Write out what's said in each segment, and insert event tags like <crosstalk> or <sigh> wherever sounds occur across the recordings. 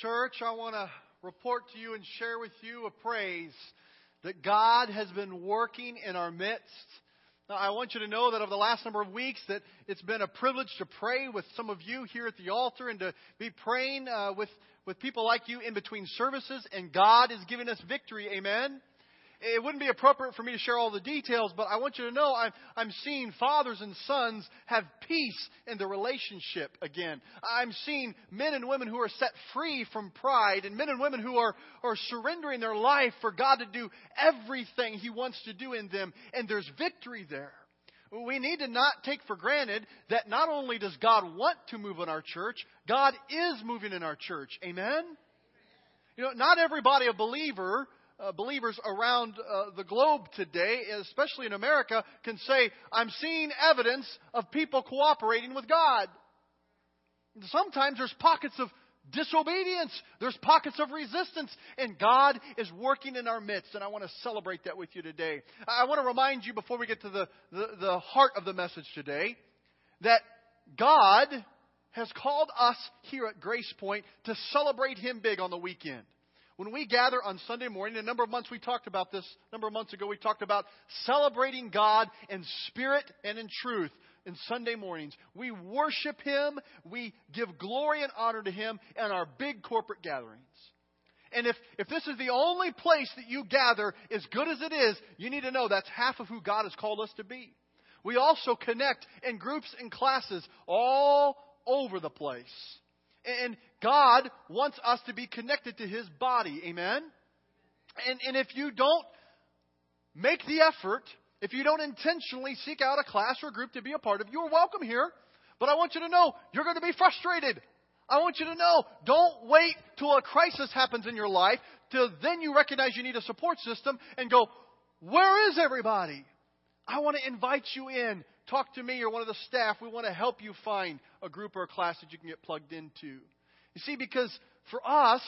church, I want to report to you and share with you a praise that God has been working in our midst. Now, I want you to know that over the last number of weeks that it's been a privilege to pray with some of you here at the altar and to be praying uh, with, with people like you in between services, and God is giving us victory. Amen it wouldn't be appropriate for me to share all the details, but I want you to know I'm, I'm seeing fathers and sons have peace in the relationship again. I'm seeing men and women who are set free from pride and men and women who are, are surrendering their life for God to do everything He wants to do in them, and there's victory there. We need to not take for granted that not only does God want to move in our church, God is moving in our church. Amen? You know, not everybody a believer uh, believers around uh, the globe today, especially in America, can say, I'm seeing evidence of people cooperating with God. Sometimes there's pockets of disobedience, there's pockets of resistance, and God is working in our midst, and I want to celebrate that with you today. I want to remind you before we get to the, the, the heart of the message today that God has called us here at Grace Point to celebrate Him big on the weekend. When we gather on Sunday morning, a number of months we talked about this, a number of months ago we talked about celebrating God in spirit and in truth in Sunday mornings. We worship Him, we give glory and honor to Him in our big corporate gatherings. And if, if this is the only place that you gather, as good as it is, you need to know that's half of who God has called us to be. We also connect in groups and classes all over the place. And God wants us to be connected to His body. Amen? And, and if you don't make the effort, if you don't intentionally seek out a class or group to be a part of, you're welcome here. But I want you to know you're going to be frustrated. I want you to know don't wait till a crisis happens in your life till then you recognize you need a support system and go, where is everybody? I want to invite you in talk to me or one of the staff. We want to help you find a group or a class that you can get plugged into. You see, because for us,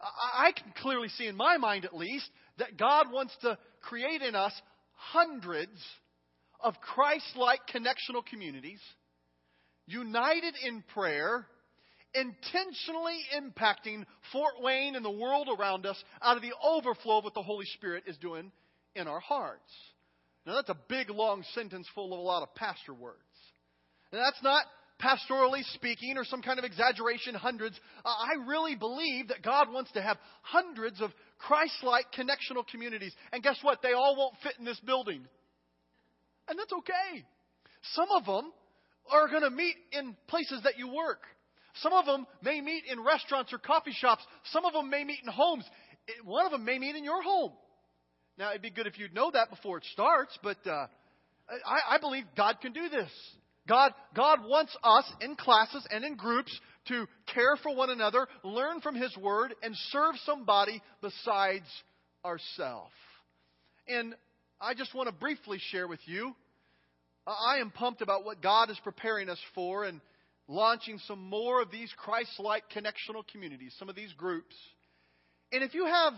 I can clearly see in my mind at least that God wants to create in us hundreds of Christ like connectional communities, united in prayer, intentionally impacting Fort Wayne and the world around us out of the overflow of what the Holy Spirit is doing in our hearts. Now, that's a big, long sentence full of a lot of pastor words. And that's not pastorally speaking or some kind of exaggeration, hundreds. I really believe that God wants to have hundreds of Christ like connectional communities. And guess what? They all won't fit in this building. And that's okay. Some of them are going to meet in places that you work. Some of them may meet in restaurants or coffee shops. Some of them may meet in homes. One of them may meet in your home. Now, it'd be good if you'd know that before it starts, but uh, I, I believe God can do this. God, God wants us in classes and in groups to care for one another, learn from His Word, and serve somebody besides ourselves. And I just want to briefly share with you I am pumped about what God is preparing us for and launching some more of these Christ like connectional communities, some of these groups. And if you have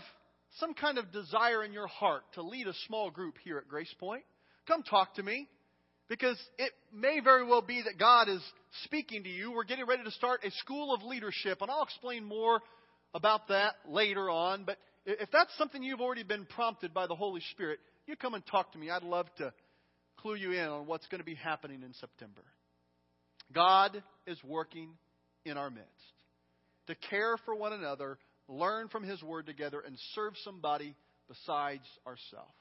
some kind of desire in your heart to lead a small group here at Grace Point, come talk to me. Because it may very well be that God is speaking to you. We're getting ready to start a school of leadership, and I'll explain more about that later on. But if that's something you've already been prompted by the Holy Spirit, you come and talk to me. I'd love to clue you in on what's going to be happening in September. God is working in our midst to care for one another learn from His Word together, and serve somebody besides ourselves.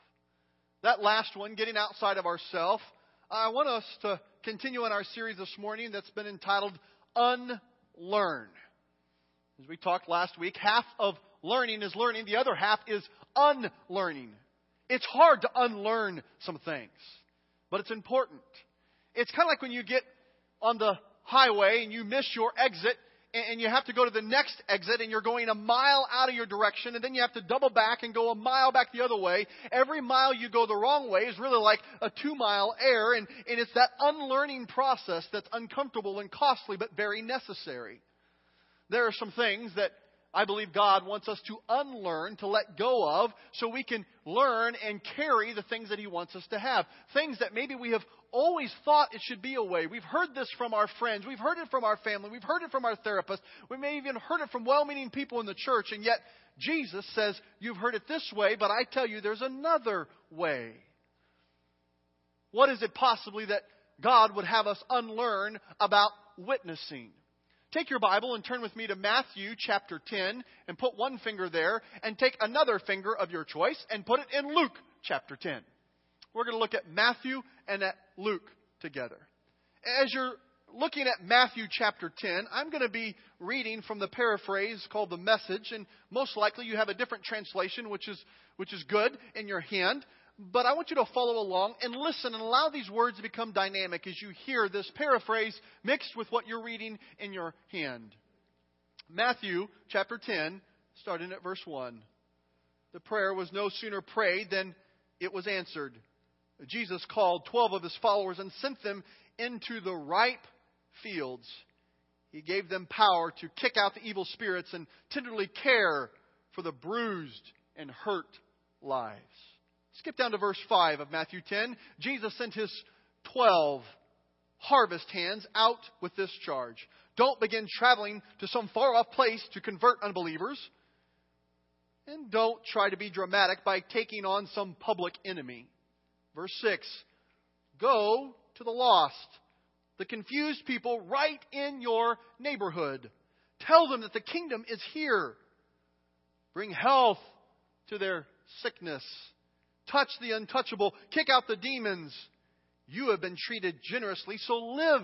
That last one, getting outside of ourselves, I want us to continue on our series this morning that's been entitled Unlearn. As we talked last week, half of learning is learning, the other half is unlearning. It's hard to unlearn some things, but it's important. It's kind of like when you get on the highway and you miss your exit and you have to go to the next exit and you're going a mile out of your direction and then you have to double back and go a mile back the other way. Every mile you go the wrong way is really like a two mile error and, and it's that unlearning process that's uncomfortable and costly but very necessary. There are some things that I believe God wants us to unlearn, to let go of, so we can learn and carry the things that He wants us to have. Things that maybe we have always thought it should be a way. We've heard this from our friends. We've heard it from our family. We've heard it from our therapist. We may even heard it from well meaning people in the church. And yet, Jesus says, You've heard it this way, but I tell you, there's another way. What is it possibly that God would have us unlearn about witnessing? Take your Bible and turn with me to Matthew chapter 10 and put one finger there and take another finger of your choice and put it in Luke chapter 10. We're going to look at Matthew and at Luke together. As you're looking at Matthew chapter 10, I'm going to be reading from the paraphrase called the Message, and most likely you have a different translation, which is, which is good in your hand. But I want you to follow along and listen and allow these words to become dynamic as you hear this paraphrase mixed with what you're reading in your hand. Matthew chapter 10, starting at verse 1. The prayer was no sooner prayed than it was answered. Jesus called 12 of his followers and sent them into the ripe fields. He gave them power to kick out the evil spirits and tenderly care for the bruised and hurt lives. Skip down to verse 5 of Matthew 10. Jesus sent his 12 harvest hands out with this charge. Don't begin traveling to some far off place to convert unbelievers. And don't try to be dramatic by taking on some public enemy. Verse 6 Go to the lost, the confused people right in your neighborhood. Tell them that the kingdom is here. Bring health to their sickness touch the untouchable, kick out the demons. You have been treated generously, so live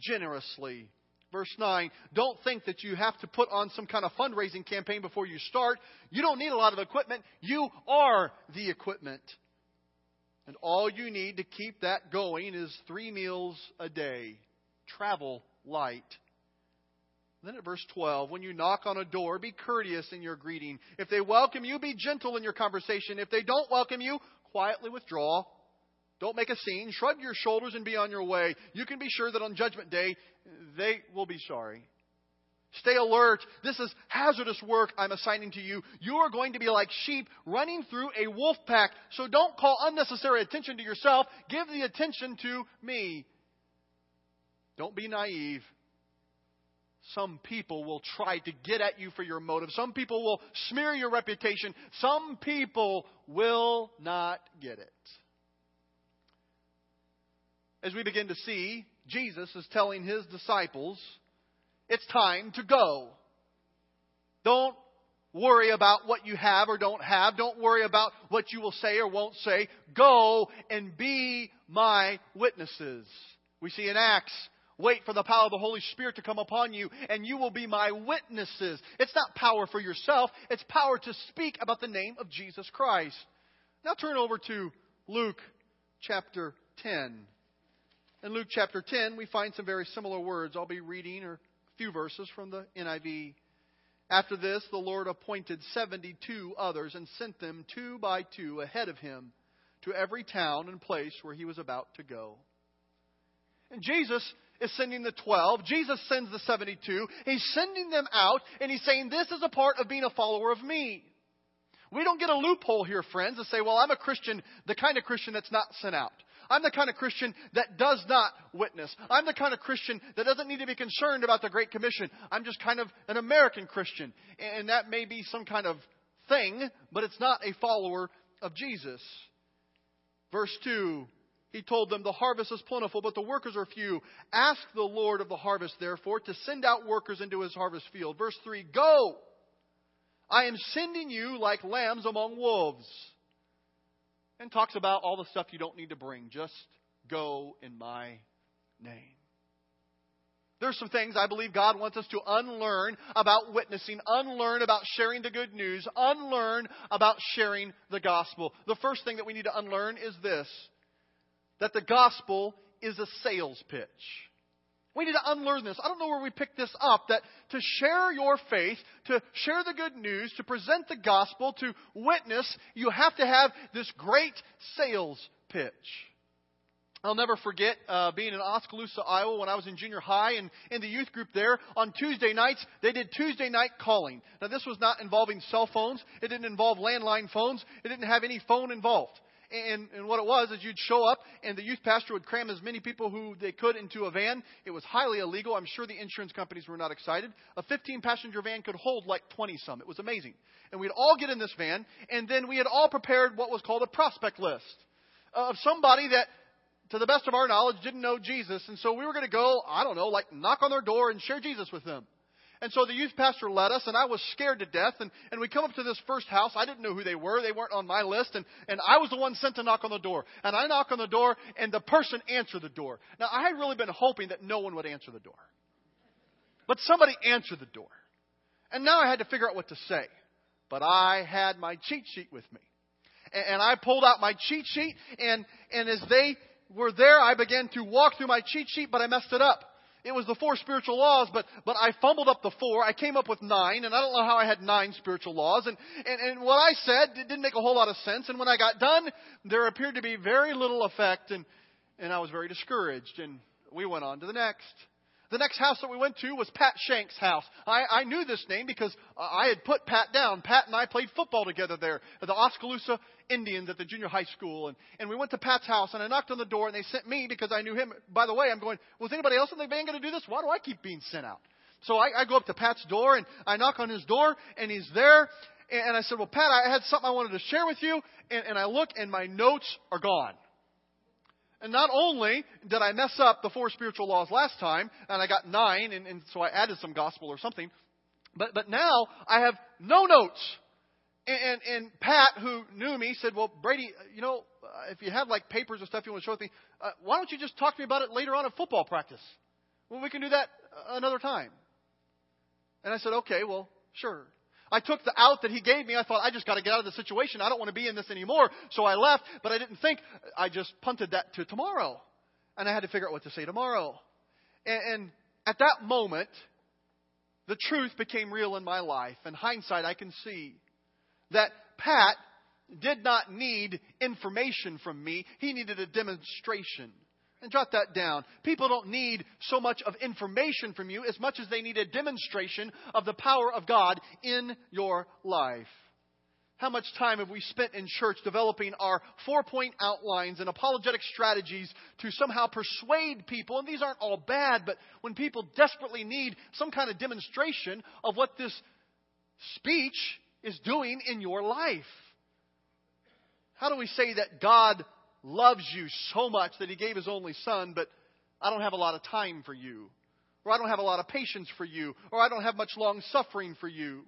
generously. Verse 9, don't think that you have to put on some kind of fundraising campaign before you start. You don't need a lot of equipment. You are the equipment. And all you need to keep that going is three meals a day. Travel light. Then at verse 12, when you knock on a door, be courteous in your greeting. If they welcome you, be gentle in your conversation. If they don't welcome you, quietly withdraw. Don't make a scene. Shrug your shoulders and be on your way. You can be sure that on Judgment Day, they will be sorry. Stay alert. This is hazardous work I'm assigning to you. You are going to be like sheep running through a wolf pack. So don't call unnecessary attention to yourself. Give the attention to me. Don't be naive. Some people will try to get at you for your motive. Some people will smear your reputation. Some people will not get it. As we begin to see, Jesus is telling his disciples, it's time to go. Don't worry about what you have or don't have. Don't worry about what you will say or won't say. Go and be my witnesses. We see in Acts Wait for the power of the Holy Spirit to come upon you, and you will be my witnesses. It's not power for yourself, it's power to speak about the name of Jesus Christ. Now turn over to Luke chapter 10. In Luke chapter 10, we find some very similar words. I'll be reading a few verses from the NIV. After this, the Lord appointed 72 others and sent them two by two ahead of him to every town and place where he was about to go. And Jesus is sending the 12. Jesus sends the 72. He's sending them out, and he's saying, This is a part of being a follower of me. We don't get a loophole here, friends, to say, Well, I'm a Christian, the kind of Christian that's not sent out. I'm the kind of Christian that does not witness. I'm the kind of Christian that doesn't need to be concerned about the Great Commission. I'm just kind of an American Christian. And that may be some kind of thing, but it's not a follower of Jesus. Verse 2 he told them, The harvest is plentiful, but the workers are few. Ask the Lord of the harvest, therefore, to send out workers into his harvest field. Verse 3 Go! I am sending you like lambs among wolves. And talks about all the stuff you don't need to bring. Just go in my name. There's some things I believe God wants us to unlearn about witnessing, unlearn about sharing the good news, unlearn about sharing the gospel. The first thing that we need to unlearn is this that the gospel is a sales pitch. We need to unlearn this. I don't know where we picked this up that to share your faith, to share the good news, to present the gospel, to witness, you have to have this great sales pitch. I'll never forget uh, being in Oskaloosa, Iowa, when I was in junior high and in the youth group there. On Tuesday nights, they did Tuesday night calling. Now, this was not involving cell phones. It didn't involve landline phones. It didn't have any phone involved. And, and what it was is you'd show up, and the youth pastor would cram as many people who they could into a van. It was highly illegal. I'm sure the insurance companies were not excited. A 15 passenger van could hold like 20 some. It was amazing. And we'd all get in this van, and then we had all prepared what was called a prospect list of somebody that to the best of our knowledge, didn't know Jesus. And so we were going to go, I don't know, like knock on their door and share Jesus with them. And so the youth pastor led us, and I was scared to death. And, and we come up to this first house. I didn't know who they were. They weren't on my list. And, and I was the one sent to knock on the door. And I knock on the door, and the person answered the door. Now, I had really been hoping that no one would answer the door. But somebody answered the door. And now I had to figure out what to say. But I had my cheat sheet with me. And, and I pulled out my cheat sheet, and, and as they were there, I began to walk through my cheat sheet, but I messed it up. It was the four spiritual laws, but, but I fumbled up the four. I came up with nine, and I don't know how I had nine spiritual laws. And, and, and what I said didn't make a whole lot of sense. And when I got done, there appeared to be very little effect, and, and I was very discouraged. And we went on to the next. The next house that we went to was Pat Shank's house. I, I knew this name because I had put Pat down. Pat and I played football together there at the Oskaloosa Indians at the junior high school. And, and we went to Pat's house and I knocked on the door and they sent me because I knew him. By the way, I'm going, was anybody else in the band going to do this? Why do I keep being sent out? So I, I go up to Pat's door and I knock on his door and he's there. And, and I said, well, Pat, I had something I wanted to share with you. And, and I look and my notes are gone. And not only did I mess up the four spiritual laws last time, and I got nine, and, and so I added some gospel or something, but, but now I have no notes. And, and, and Pat, who knew me, said, Well, Brady, you know, if you have like papers or stuff you want to show me, uh, why don't you just talk to me about it later on at football practice? Well, we can do that another time. And I said, Okay, well, sure. I took the out that he gave me. I thought, I just got to get out of the situation. I don't want to be in this anymore. So I left, but I didn't think. I just punted that to tomorrow. And I had to figure out what to say tomorrow. And, and at that moment, the truth became real in my life. In hindsight, I can see that Pat did not need information from me, he needed a demonstration. And jot that down. People don't need so much of information from you as much as they need a demonstration of the power of God in your life. How much time have we spent in church developing our four point outlines and apologetic strategies to somehow persuade people? And these aren't all bad, but when people desperately need some kind of demonstration of what this speech is doing in your life. How do we say that God loves you so much that he gave his only son, but I don't have a lot of time for you. Or I don't have a lot of patience for you. Or I don't have much long suffering for you.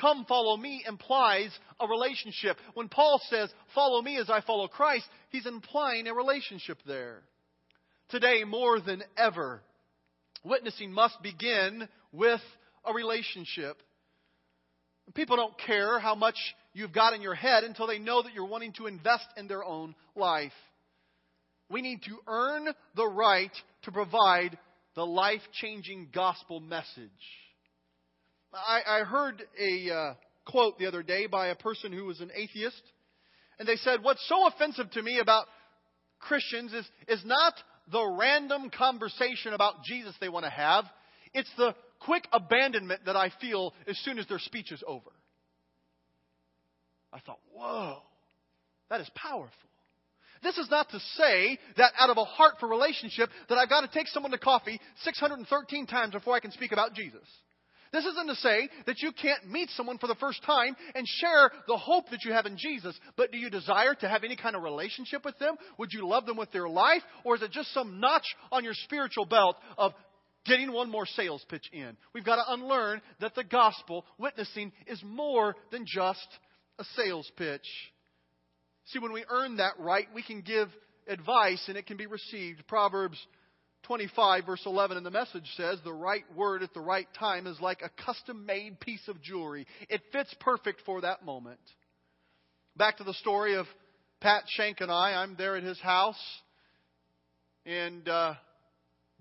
Come follow me implies a relationship. When Paul says, follow me as I follow Christ, he's implying a relationship there. Today, more than ever, witnessing must begin with a relationship. People don't care how much you've got in your head until they know that you're wanting to invest in their own life. We need to earn the right to provide the life changing gospel message. I, I heard a uh, quote the other day by a person who was an atheist, and they said, What's so offensive to me about Christians is, is not the random conversation about Jesus they want to have, it's the quick abandonment that I feel as soon as their speech is over. I thought, whoa, that is powerful. This is not to say that out of a heart for relationship that I've got to take someone to coffee 613 times before I can speak about Jesus. This isn't to say that you can't meet someone for the first time and share the hope that you have in Jesus, but do you desire to have any kind of relationship with them? Would you love them with their life? Or is it just some notch on your spiritual belt of getting one more sales pitch in? We've got to unlearn that the gospel, witnessing, is more than just a sales pitch. See, when we earn that right, we can give advice and it can be received. Proverbs 25, verse 11, in the message says, The right word at the right time is like a custom made piece of jewelry. It fits perfect for that moment. Back to the story of Pat Shank and I. I'm there at his house and uh,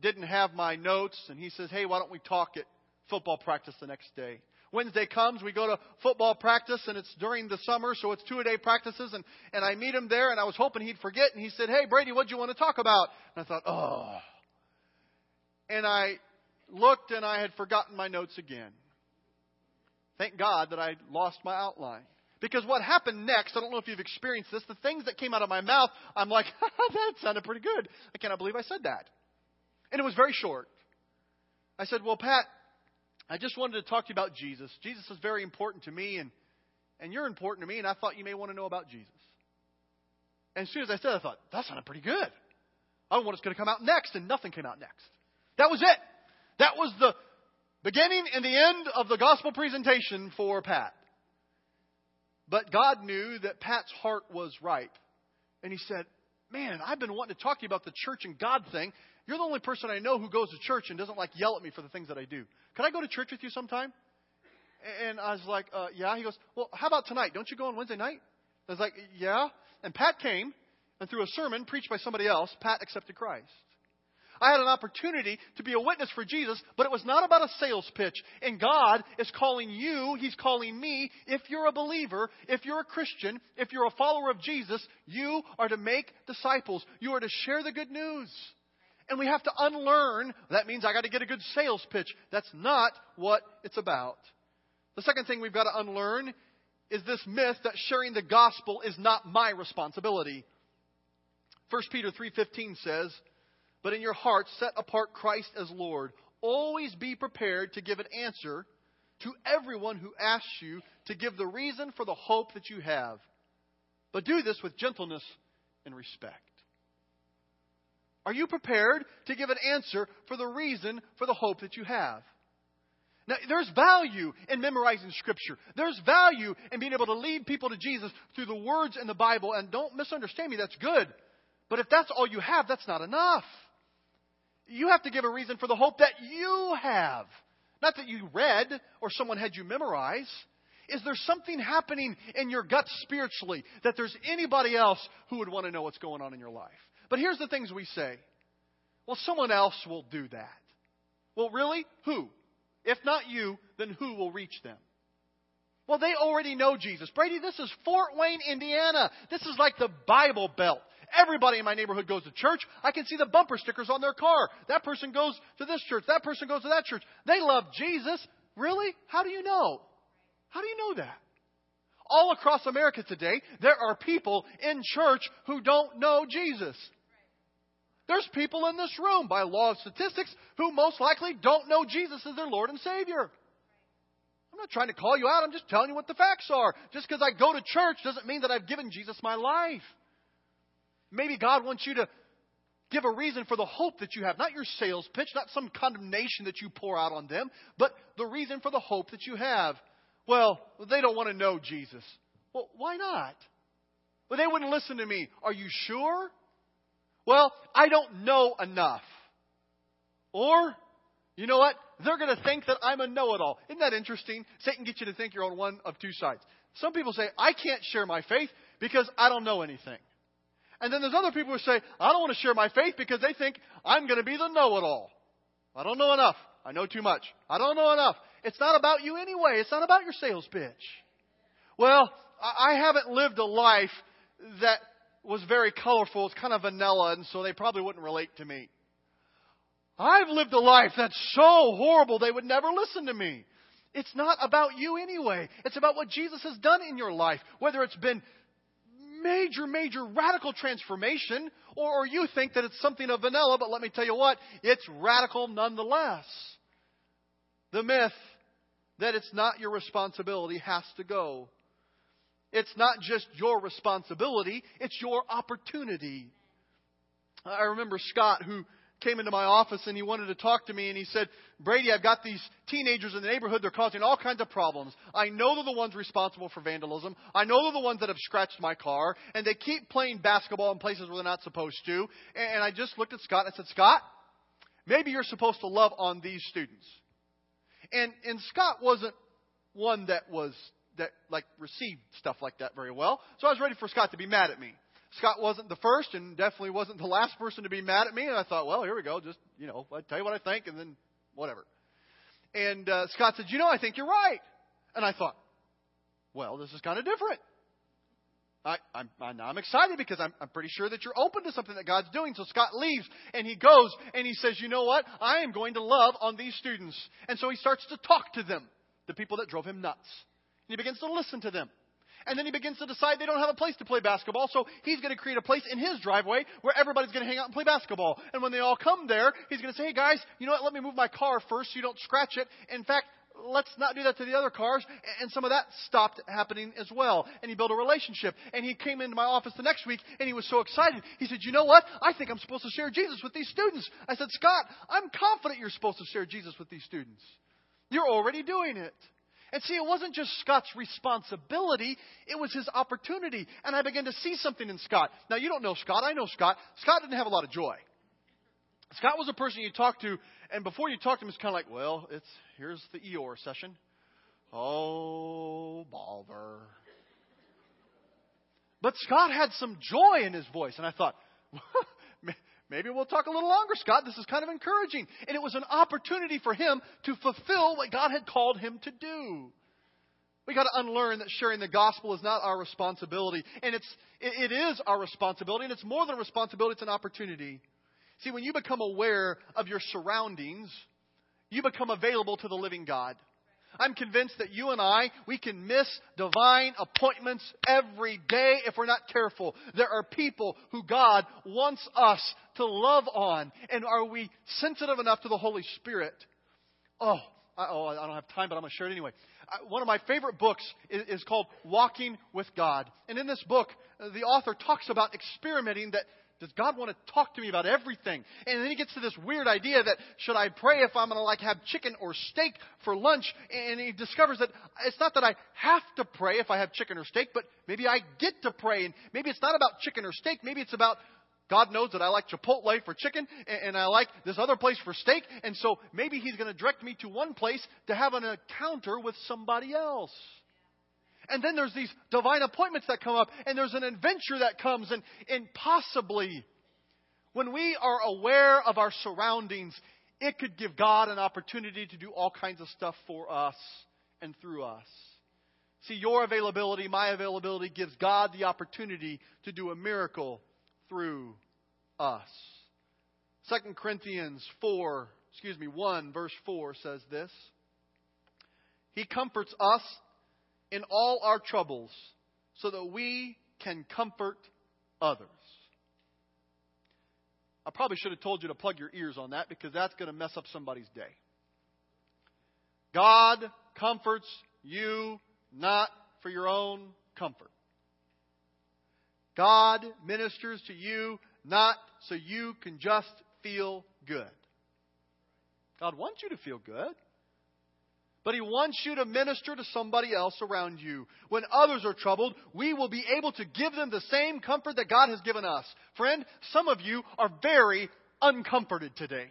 didn't have my notes. And he says, Hey, why don't we talk at football practice the next day? Wednesday comes, we go to football practice, and it's during the summer, so it's two a day practices. And, and I meet him there, and I was hoping he'd forget. And he said, Hey, Brady, what do you want to talk about? And I thought, Oh. And I looked, and I had forgotten my notes again. Thank God that I lost my outline. Because what happened next, I don't know if you've experienced this, the things that came out of my mouth, I'm like, <laughs> that sounded pretty good. I cannot believe I said that. And it was very short. I said, Well, Pat, I just wanted to talk to you about Jesus. Jesus is very important to me, and, and you're important to me, and I thought you may want to know about Jesus. And as soon as I said I thought, that sounded pretty good. I don't know what's going to come out next, and nothing came out next. That was it. That was the beginning and the end of the gospel presentation for Pat. But God knew that Pat's heart was ripe. And he said, Man, I've been wanting to talk to you about the church and God thing. You're the only person I know who goes to church and doesn't like yell at me for the things that I do. Could I go to church with you sometime? And I was like, uh, Yeah. He goes, Well, how about tonight? Don't you go on Wednesday night? I was like, Yeah. And Pat came, and through a sermon preached by somebody else, Pat accepted Christ. I had an opportunity to be a witness for Jesus, but it was not about a sales pitch. And God is calling you, He's calling me. If you're a believer, if you're a Christian, if you're a follower of Jesus, you are to make disciples. You are to share the good news. And we have to unlearn. That means I got to get a good sales pitch. That's not what it's about. The second thing we've got to unlearn is this myth that sharing the gospel is not my responsibility. 1 Peter 3:15 says, but in your hearts set apart Christ as Lord. Always be prepared to give an answer to everyone who asks you to give the reason for the hope that you have. But do this with gentleness and respect. Are you prepared to give an answer for the reason for the hope that you have? Now, there's value in memorizing Scripture. There's value in being able to lead people to Jesus through the words in the Bible. And don't misunderstand me, that's good. But if that's all you have, that's not enough. You have to give a reason for the hope that you have. Not that you read or someone had you memorize. Is there something happening in your gut spiritually that there's anybody else who would want to know what's going on in your life? But here's the things we say. Well, someone else will do that. Well, really? Who? If not you, then who will reach them? Well, they already know Jesus. Brady, this is Fort Wayne, Indiana. This is like the Bible Belt. Everybody in my neighborhood goes to church. I can see the bumper stickers on their car. That person goes to this church. That person goes to that church. They love Jesus. Really? How do you know? How do you know that? All across America today, there are people in church who don't know Jesus. There's people in this room, by law of statistics, who most likely don't know Jesus as their Lord and Savior. I'm not trying to call you out. I'm just telling you what the facts are. Just because I go to church doesn't mean that I've given Jesus my life. Maybe God wants you to give a reason for the hope that you have. Not your sales pitch, not some condemnation that you pour out on them, but the reason for the hope that you have. Well, they don't want to know Jesus. Well, why not? Well, they wouldn't listen to me. Are you sure? Well, I don't know enough. Or, you know what? They're going to think that I'm a know it all. Isn't that interesting? Satan gets you to think you're on one of two sides. Some people say, I can't share my faith because I don't know anything. And then there's other people who say, I don't want to share my faith because they think I'm going to be the know it all. I don't know enough. I know too much. I don't know enough. It's not about you anyway. It's not about your sales pitch. Well, I haven't lived a life that was very colorful. It's kind of vanilla, and so they probably wouldn't relate to me. I've lived a life that's so horrible they would never listen to me. It's not about you anyway. It's about what Jesus has done in your life. Whether it's been major, major radical transformation, or, or you think that it's something of vanilla, but let me tell you what, it's radical nonetheless. The myth that it's not your responsibility has to go. It's not just your responsibility, it's your opportunity. I remember Scott, who came into my office and he wanted to talk to me and he said, Brady, I've got these teenagers in the neighborhood. They're causing all kinds of problems. I know they're the ones responsible for vandalism. I know they're the ones that have scratched my car and they keep playing basketball in places where they're not supposed to. And I just looked at Scott and I said, Scott, maybe you're supposed to love on these students. And, and Scott wasn't one that was, that like received stuff like that very well. So I was ready for Scott to be mad at me. Scott wasn't the first and definitely wasn't the last person to be mad at me. And I thought, well, here we go. Just, you know, I'll tell you what I think and then whatever. And uh, Scott said, you know, I think you're right. And I thought, well, this is kind of different. I, I'm, I'm excited because I'm, I'm pretty sure that you're open to something that God's doing. So Scott leaves and he goes and he says, You know what? I am going to love on these students. And so he starts to talk to them, the people that drove him nuts. And he begins to listen to them. And then he begins to decide they don't have a place to play basketball, so he's going to create a place in his driveway where everybody's going to hang out and play basketball. And when they all come there, he's going to say, hey guys, you know what, let me move my car first so you don't scratch it. In fact, let's not do that to the other cars. And some of that stopped happening as well. And he built a relationship. And he came into my office the next week and he was so excited. He said, You know what? I think I'm supposed to share Jesus with these students. I said, Scott, I'm confident you're supposed to share Jesus with these students. You're already doing it. And see, it wasn't just Scott's responsibility, it was his opportunity. And I began to see something in Scott. Now, you don't know Scott. I know Scott. Scott didn't have a lot of joy. Scott was a person you talked to, and before you talked to him, it's kind of like, well, it's here's the Eeyore session. Oh, bother. But Scott had some joy in his voice, and I thought, <laughs> Maybe we'll talk a little longer, Scott. This is kind of encouraging. And it was an opportunity for him to fulfill what God had called him to do. We got to unlearn that sharing the gospel is not our responsibility. And it's, it, is our responsibility, and it's more than a responsibility, it's an opportunity. See, when you become aware of your surroundings, you become available to the living God. I'm convinced that you and I, we can miss divine appointments every day if we're not careful. There are people who God wants us to love on. And are we sensitive enough to the Holy Spirit? Oh, I, oh, I don't have time, but I'm going to share it anyway. One of my favorite books is, is called Walking with God. And in this book, the author talks about experimenting that does God want to talk to me about everything? And then he gets to this weird idea that should I pray if I'm going to like have chicken or steak for lunch? And he discovers that it's not that I have to pray if I have chicken or steak, but maybe I get to pray. And maybe it's not about chicken or steak. Maybe it's about God knows that I like Chipotle for chicken and I like this other place for steak. And so maybe He's going to direct me to one place to have an encounter with somebody else. And then there's these divine appointments that come up, and there's an adventure that comes, and, and possibly when we are aware of our surroundings, it could give God an opportunity to do all kinds of stuff for us and through us. See, your availability, my availability, gives God the opportunity to do a miracle through us. 2 Corinthians 4, excuse me, 1 verse 4 says this. He comforts us in all our troubles so that we can comfort others. I probably should have told you to plug your ears on that because that's going to mess up somebody's day. God comforts you not for your own comfort. God ministers to you not so you can just feel good. God wants you to feel good. But He wants you to minister to somebody else around you. When others are troubled, we will be able to give them the same comfort that God has given us. Friend, some of you are very uncomforted today.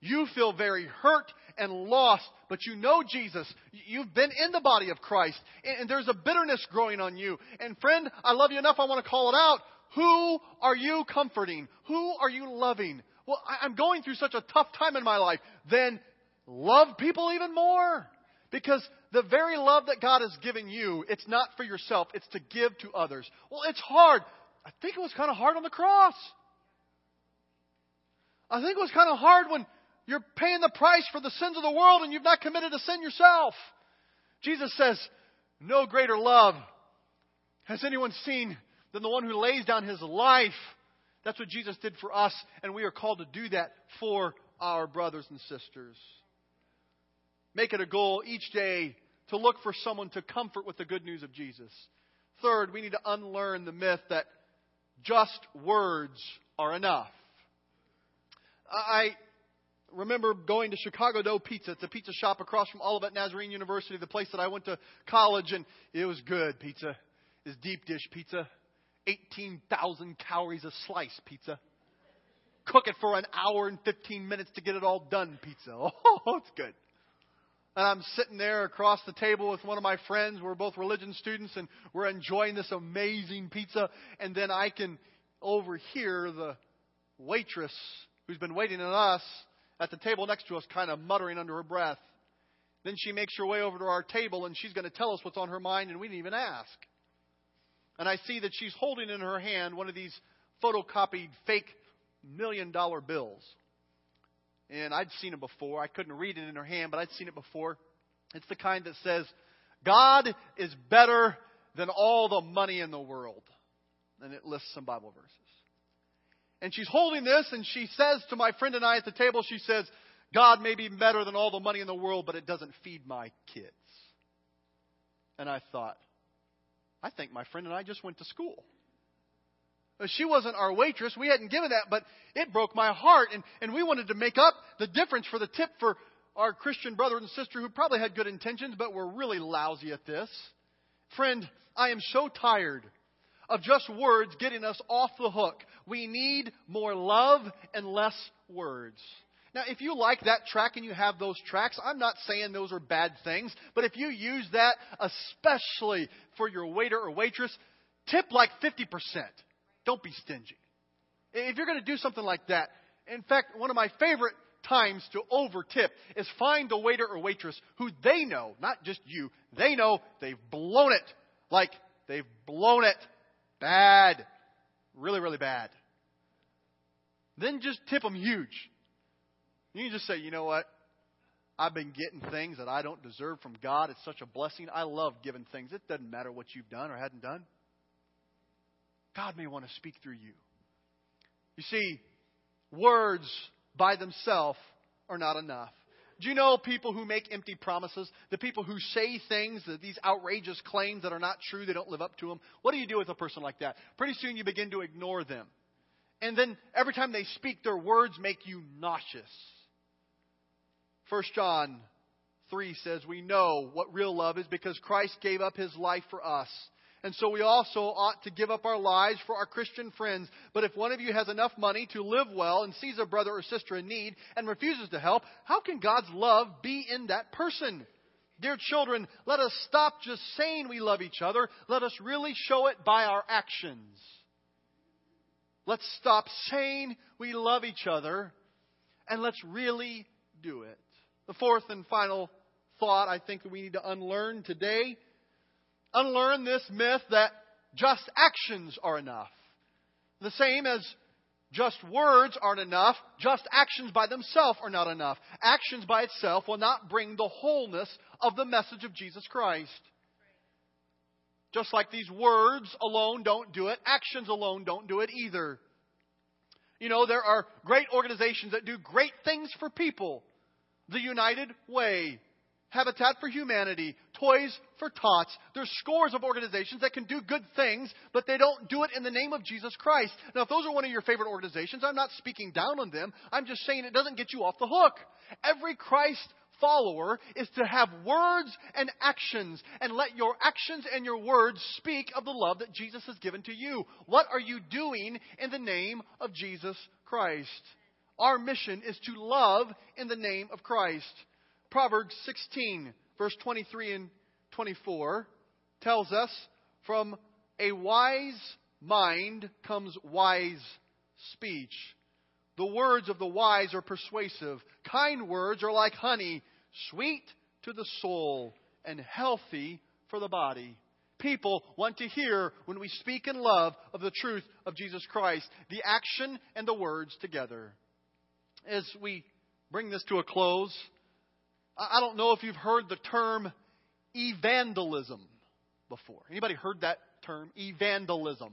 You feel very hurt and lost, but you know Jesus. You've been in the body of Christ, and there's a bitterness growing on you. And friend, I love you enough, I want to call it out. Who are you comforting? Who are you loving? Well, I'm going through such a tough time in my life. Then love people even more. Because the very love that God has given you, it's not for yourself, it's to give to others. Well, it's hard. I think it was kind of hard on the cross. I think it was kind of hard when you're paying the price for the sins of the world and you've not committed a sin yourself. Jesus says, No greater love has anyone seen than the one who lays down his life. That's what Jesus did for us, and we are called to do that for our brothers and sisters. Make it a goal each day to look for someone to comfort with the good news of Jesus. Third, we need to unlearn the myth that just words are enough. I remember going to Chicago Dough Pizza. It's a pizza shop across from Olivet Nazarene University, the place that I went to college, and it was good pizza. It's deep dish pizza. 18,000 calories a slice pizza. Cook it for an hour and 15 minutes to get it all done pizza. <laughs> Oh, it's good. And I'm sitting there across the table with one of my friends. We're both religion students and we're enjoying this amazing pizza. And then I can overhear the waitress who's been waiting on us at the table next to us kind of muttering under her breath. Then she makes her way over to our table and she's going to tell us what's on her mind, and we didn't even ask. And I see that she's holding in her hand one of these photocopied fake million dollar bills. And I'd seen it before. I couldn't read it in her hand, but I'd seen it before. It's the kind that says, God is better than all the money in the world. And it lists some Bible verses. And she's holding this and she says to my friend and I at the table, she says, God may be better than all the money in the world, but it doesn't feed my kids. And I thought, I think my friend and I just went to school. She wasn't our waitress. We hadn't given that, but it broke my heart. And, and we wanted to make up the difference for the tip for our Christian brother and sister who probably had good intentions, but were really lousy at this. Friend, I am so tired of just words getting us off the hook. We need more love and less words. Now, if you like that track and you have those tracks, I'm not saying those are bad things, but if you use that, especially for your waiter or waitress, tip like 50%. Don't be stingy. If you're going to do something like that, in fact, one of my favorite times to over tip is find the waiter or waitress who they know, not just you, they know they've blown it. Like they've blown it bad. Really, really bad. Then just tip them huge. You can just say, you know what? I've been getting things that I don't deserve from God. It's such a blessing. I love giving things. It doesn't matter what you've done or hadn't done. God may want to speak through you. You see, words by themselves are not enough. Do you know people who make empty promises? The people who say things, that these outrageous claims that are not true, they don't live up to them. What do you do with a person like that? Pretty soon you begin to ignore them. And then every time they speak, their words make you nauseous. 1 John 3 says, We know what real love is because Christ gave up his life for us. And so we also ought to give up our lives for our Christian friends. But if one of you has enough money to live well and sees a brother or sister in need and refuses to help, how can God's love be in that person? Dear children, let us stop just saying we love each other. Let us really show it by our actions. Let's stop saying we love each other and let's really do it. The fourth and final thought I think that we need to unlearn today unlearn this myth that just actions are enough. The same as just words aren't enough, just actions by themselves are not enough. Actions by itself will not bring the wholeness of the message of Jesus Christ. Just like these words alone don't do it, actions alone don't do it either. You know, there are great organizations that do great things for people. The United Way, Habitat for Humanity, Toys for Tots. There's scores of organizations that can do good things, but they don't do it in the name of Jesus Christ. Now, if those are one of your favorite organizations, I'm not speaking down on them. I'm just saying it doesn't get you off the hook. Every Christ follower is to have words and actions, and let your actions and your words speak of the love that Jesus has given to you. What are you doing in the name of Jesus Christ? Our mission is to love in the name of Christ. Proverbs 16, verse 23 and 24 tells us from a wise mind comes wise speech. The words of the wise are persuasive. Kind words are like honey, sweet to the soul and healthy for the body. People want to hear when we speak in love of the truth of Jesus Christ, the action and the words together. As we bring this to a close, I don't know if you've heard the term evandalism before. Anybody heard that term? Evandalism.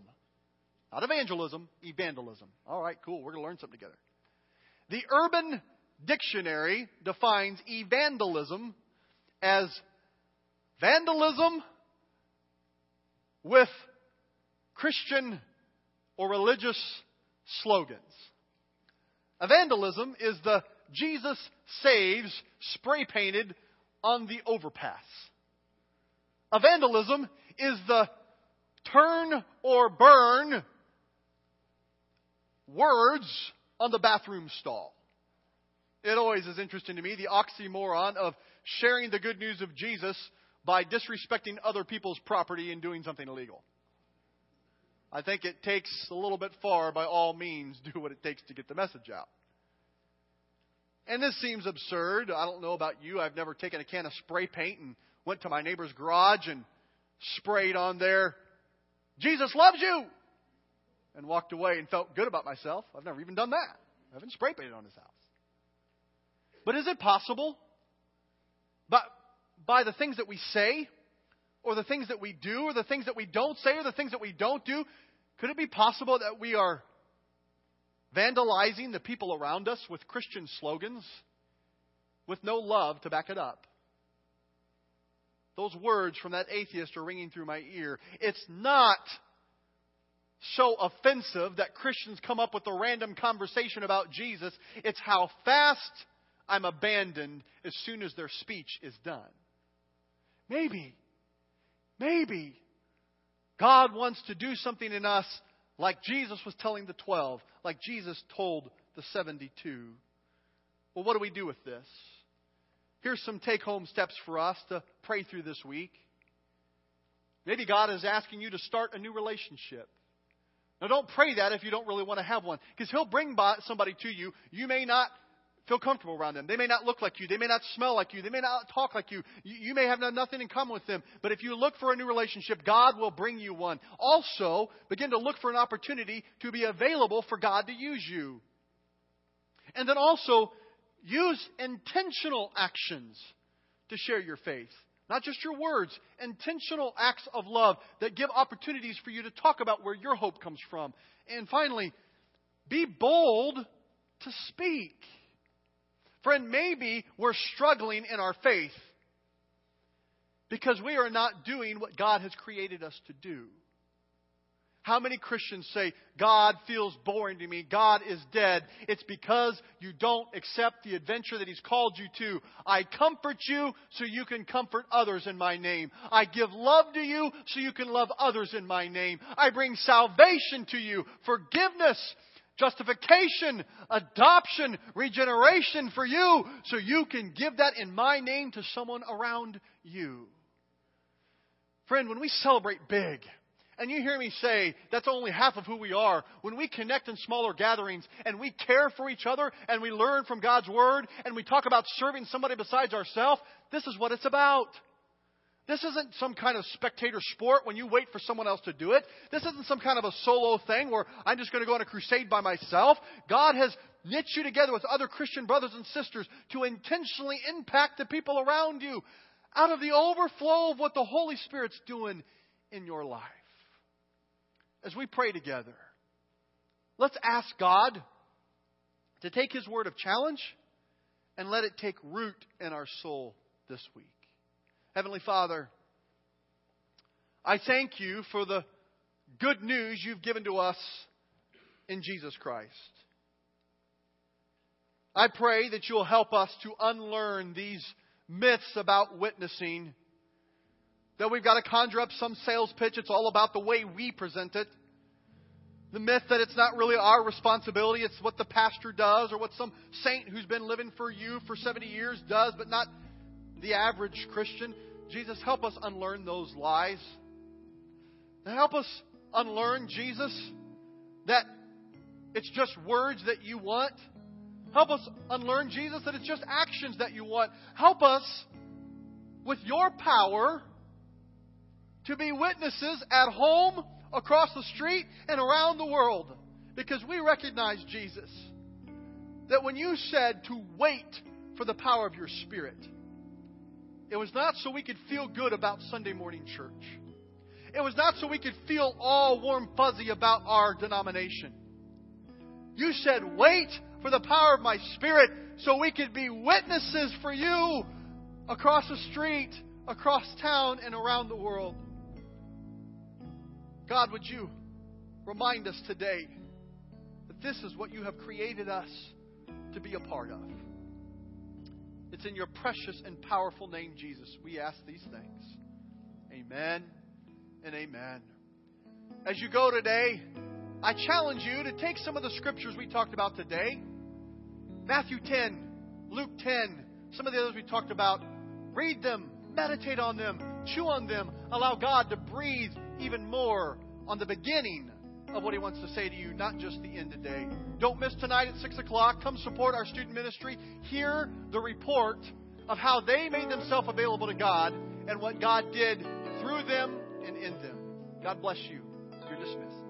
Not evangelism, evandalism. All right, cool. We're going to learn something together. The Urban Dictionary defines evandalism as vandalism with Christian or religious slogans. Evangelism is the Jesus saves spray painted on the overpass. A vandalism is the turn or burn words on the bathroom stall. It always is interesting to me the oxymoron of sharing the good news of Jesus by disrespecting other people's property and doing something illegal. I think it takes a little bit far by all means <laughs> do what it takes to get the message out. And this seems absurd. I don't know about you. I've never taken a can of spray paint and went to my neighbor's garage and sprayed on there, Jesus loves you, and walked away and felt good about myself. I've never even done that. I haven't spray painted on his house. But is it possible? But by the things that we say, or the things that we do, or the things that we don't say, or the things that we don't do, could it be possible that we are vandalizing the people around us with Christian slogans with no love to back it up? Those words from that atheist are ringing through my ear. It's not so offensive that Christians come up with a random conversation about Jesus. It's how fast I'm abandoned as soon as their speech is done. Maybe, maybe God wants to do something in us like Jesus was telling the 12, like Jesus told the 72. Well, what do we do with this? Here's some take home steps for us to pray through this week. Maybe God is asking you to start a new relationship. Now, don't pray that if you don't really want to have one, because He'll bring somebody to you. You may not feel comfortable around them. They may not look like you. They may not smell like you. They may not talk like you. You, you may have nothing in common with them. But if you look for a new relationship, God will bring you one. Also, begin to look for an opportunity to be available for God to use you. And then also, use intentional actions to share your faith. Not just your words, intentional acts of love that give opportunities for you to talk about where your hope comes from. And finally, be bold to speak. Friend, maybe we're struggling in our faith because we are not doing what God has created us to do. How many Christians say, God feels boring to me, God is dead? It's because you don't accept the adventure that He's called you to. I comfort you so you can comfort others in my name. I give love to you so you can love others in my name. I bring salvation to you, forgiveness, justification, adoption, regeneration for you so you can give that in my name to someone around you. Friend, when we celebrate big, and you hear me say that's only half of who we are. When we connect in smaller gatherings and we care for each other and we learn from God's Word and we talk about serving somebody besides ourselves, this is what it's about. This isn't some kind of spectator sport when you wait for someone else to do it. This isn't some kind of a solo thing where I'm just going to go on a crusade by myself. God has knit you together with other Christian brothers and sisters to intentionally impact the people around you out of the overflow of what the Holy Spirit's doing in your life as we pray together, let's ask God to take His word of challenge and let it take root in our soul this week. Heavenly Father, I thank you for the good news you've given to us in Jesus Christ. I pray that you'll help us to unlearn these myths about witnessing that we've got to conjure up some sales pitch. It's all about the way we present it. The myth that it's not really our responsibility, it's what the pastor does or what some saint who's been living for you for 70 years does, but not the average Christian. Jesus, help us unlearn those lies. Help us unlearn, Jesus, that it's just words that you want. Help us unlearn, Jesus, that it's just actions that you want. Help us with your power to be witnesses at home, across the street, and around the world. Because we recognize, Jesus, that when you said to wait for the power of your Spirit, it was not so we could feel good about Sunday morning church. It was not so we could feel all warm fuzzy about our denomination. You said, wait for the power of my Spirit so we could be witnesses for you across the street, across town, and around the world. God, would you remind us today that this is what you have created us to be a part of? It's in your precious and powerful name, Jesus, we ask these things. Amen and amen. As you go today, I challenge you to take some of the scriptures we talked about today Matthew 10, Luke 10, some of the others we talked about. Read them, meditate on them, chew on them, allow God to breathe even more on the beginning of what He wants to say to you, not just the end today. Don't miss tonight at 6 o'clock. Come support our student ministry. Hear the report of how they made themselves available to God and what God did through them and in them. God bless you. You're dismissed.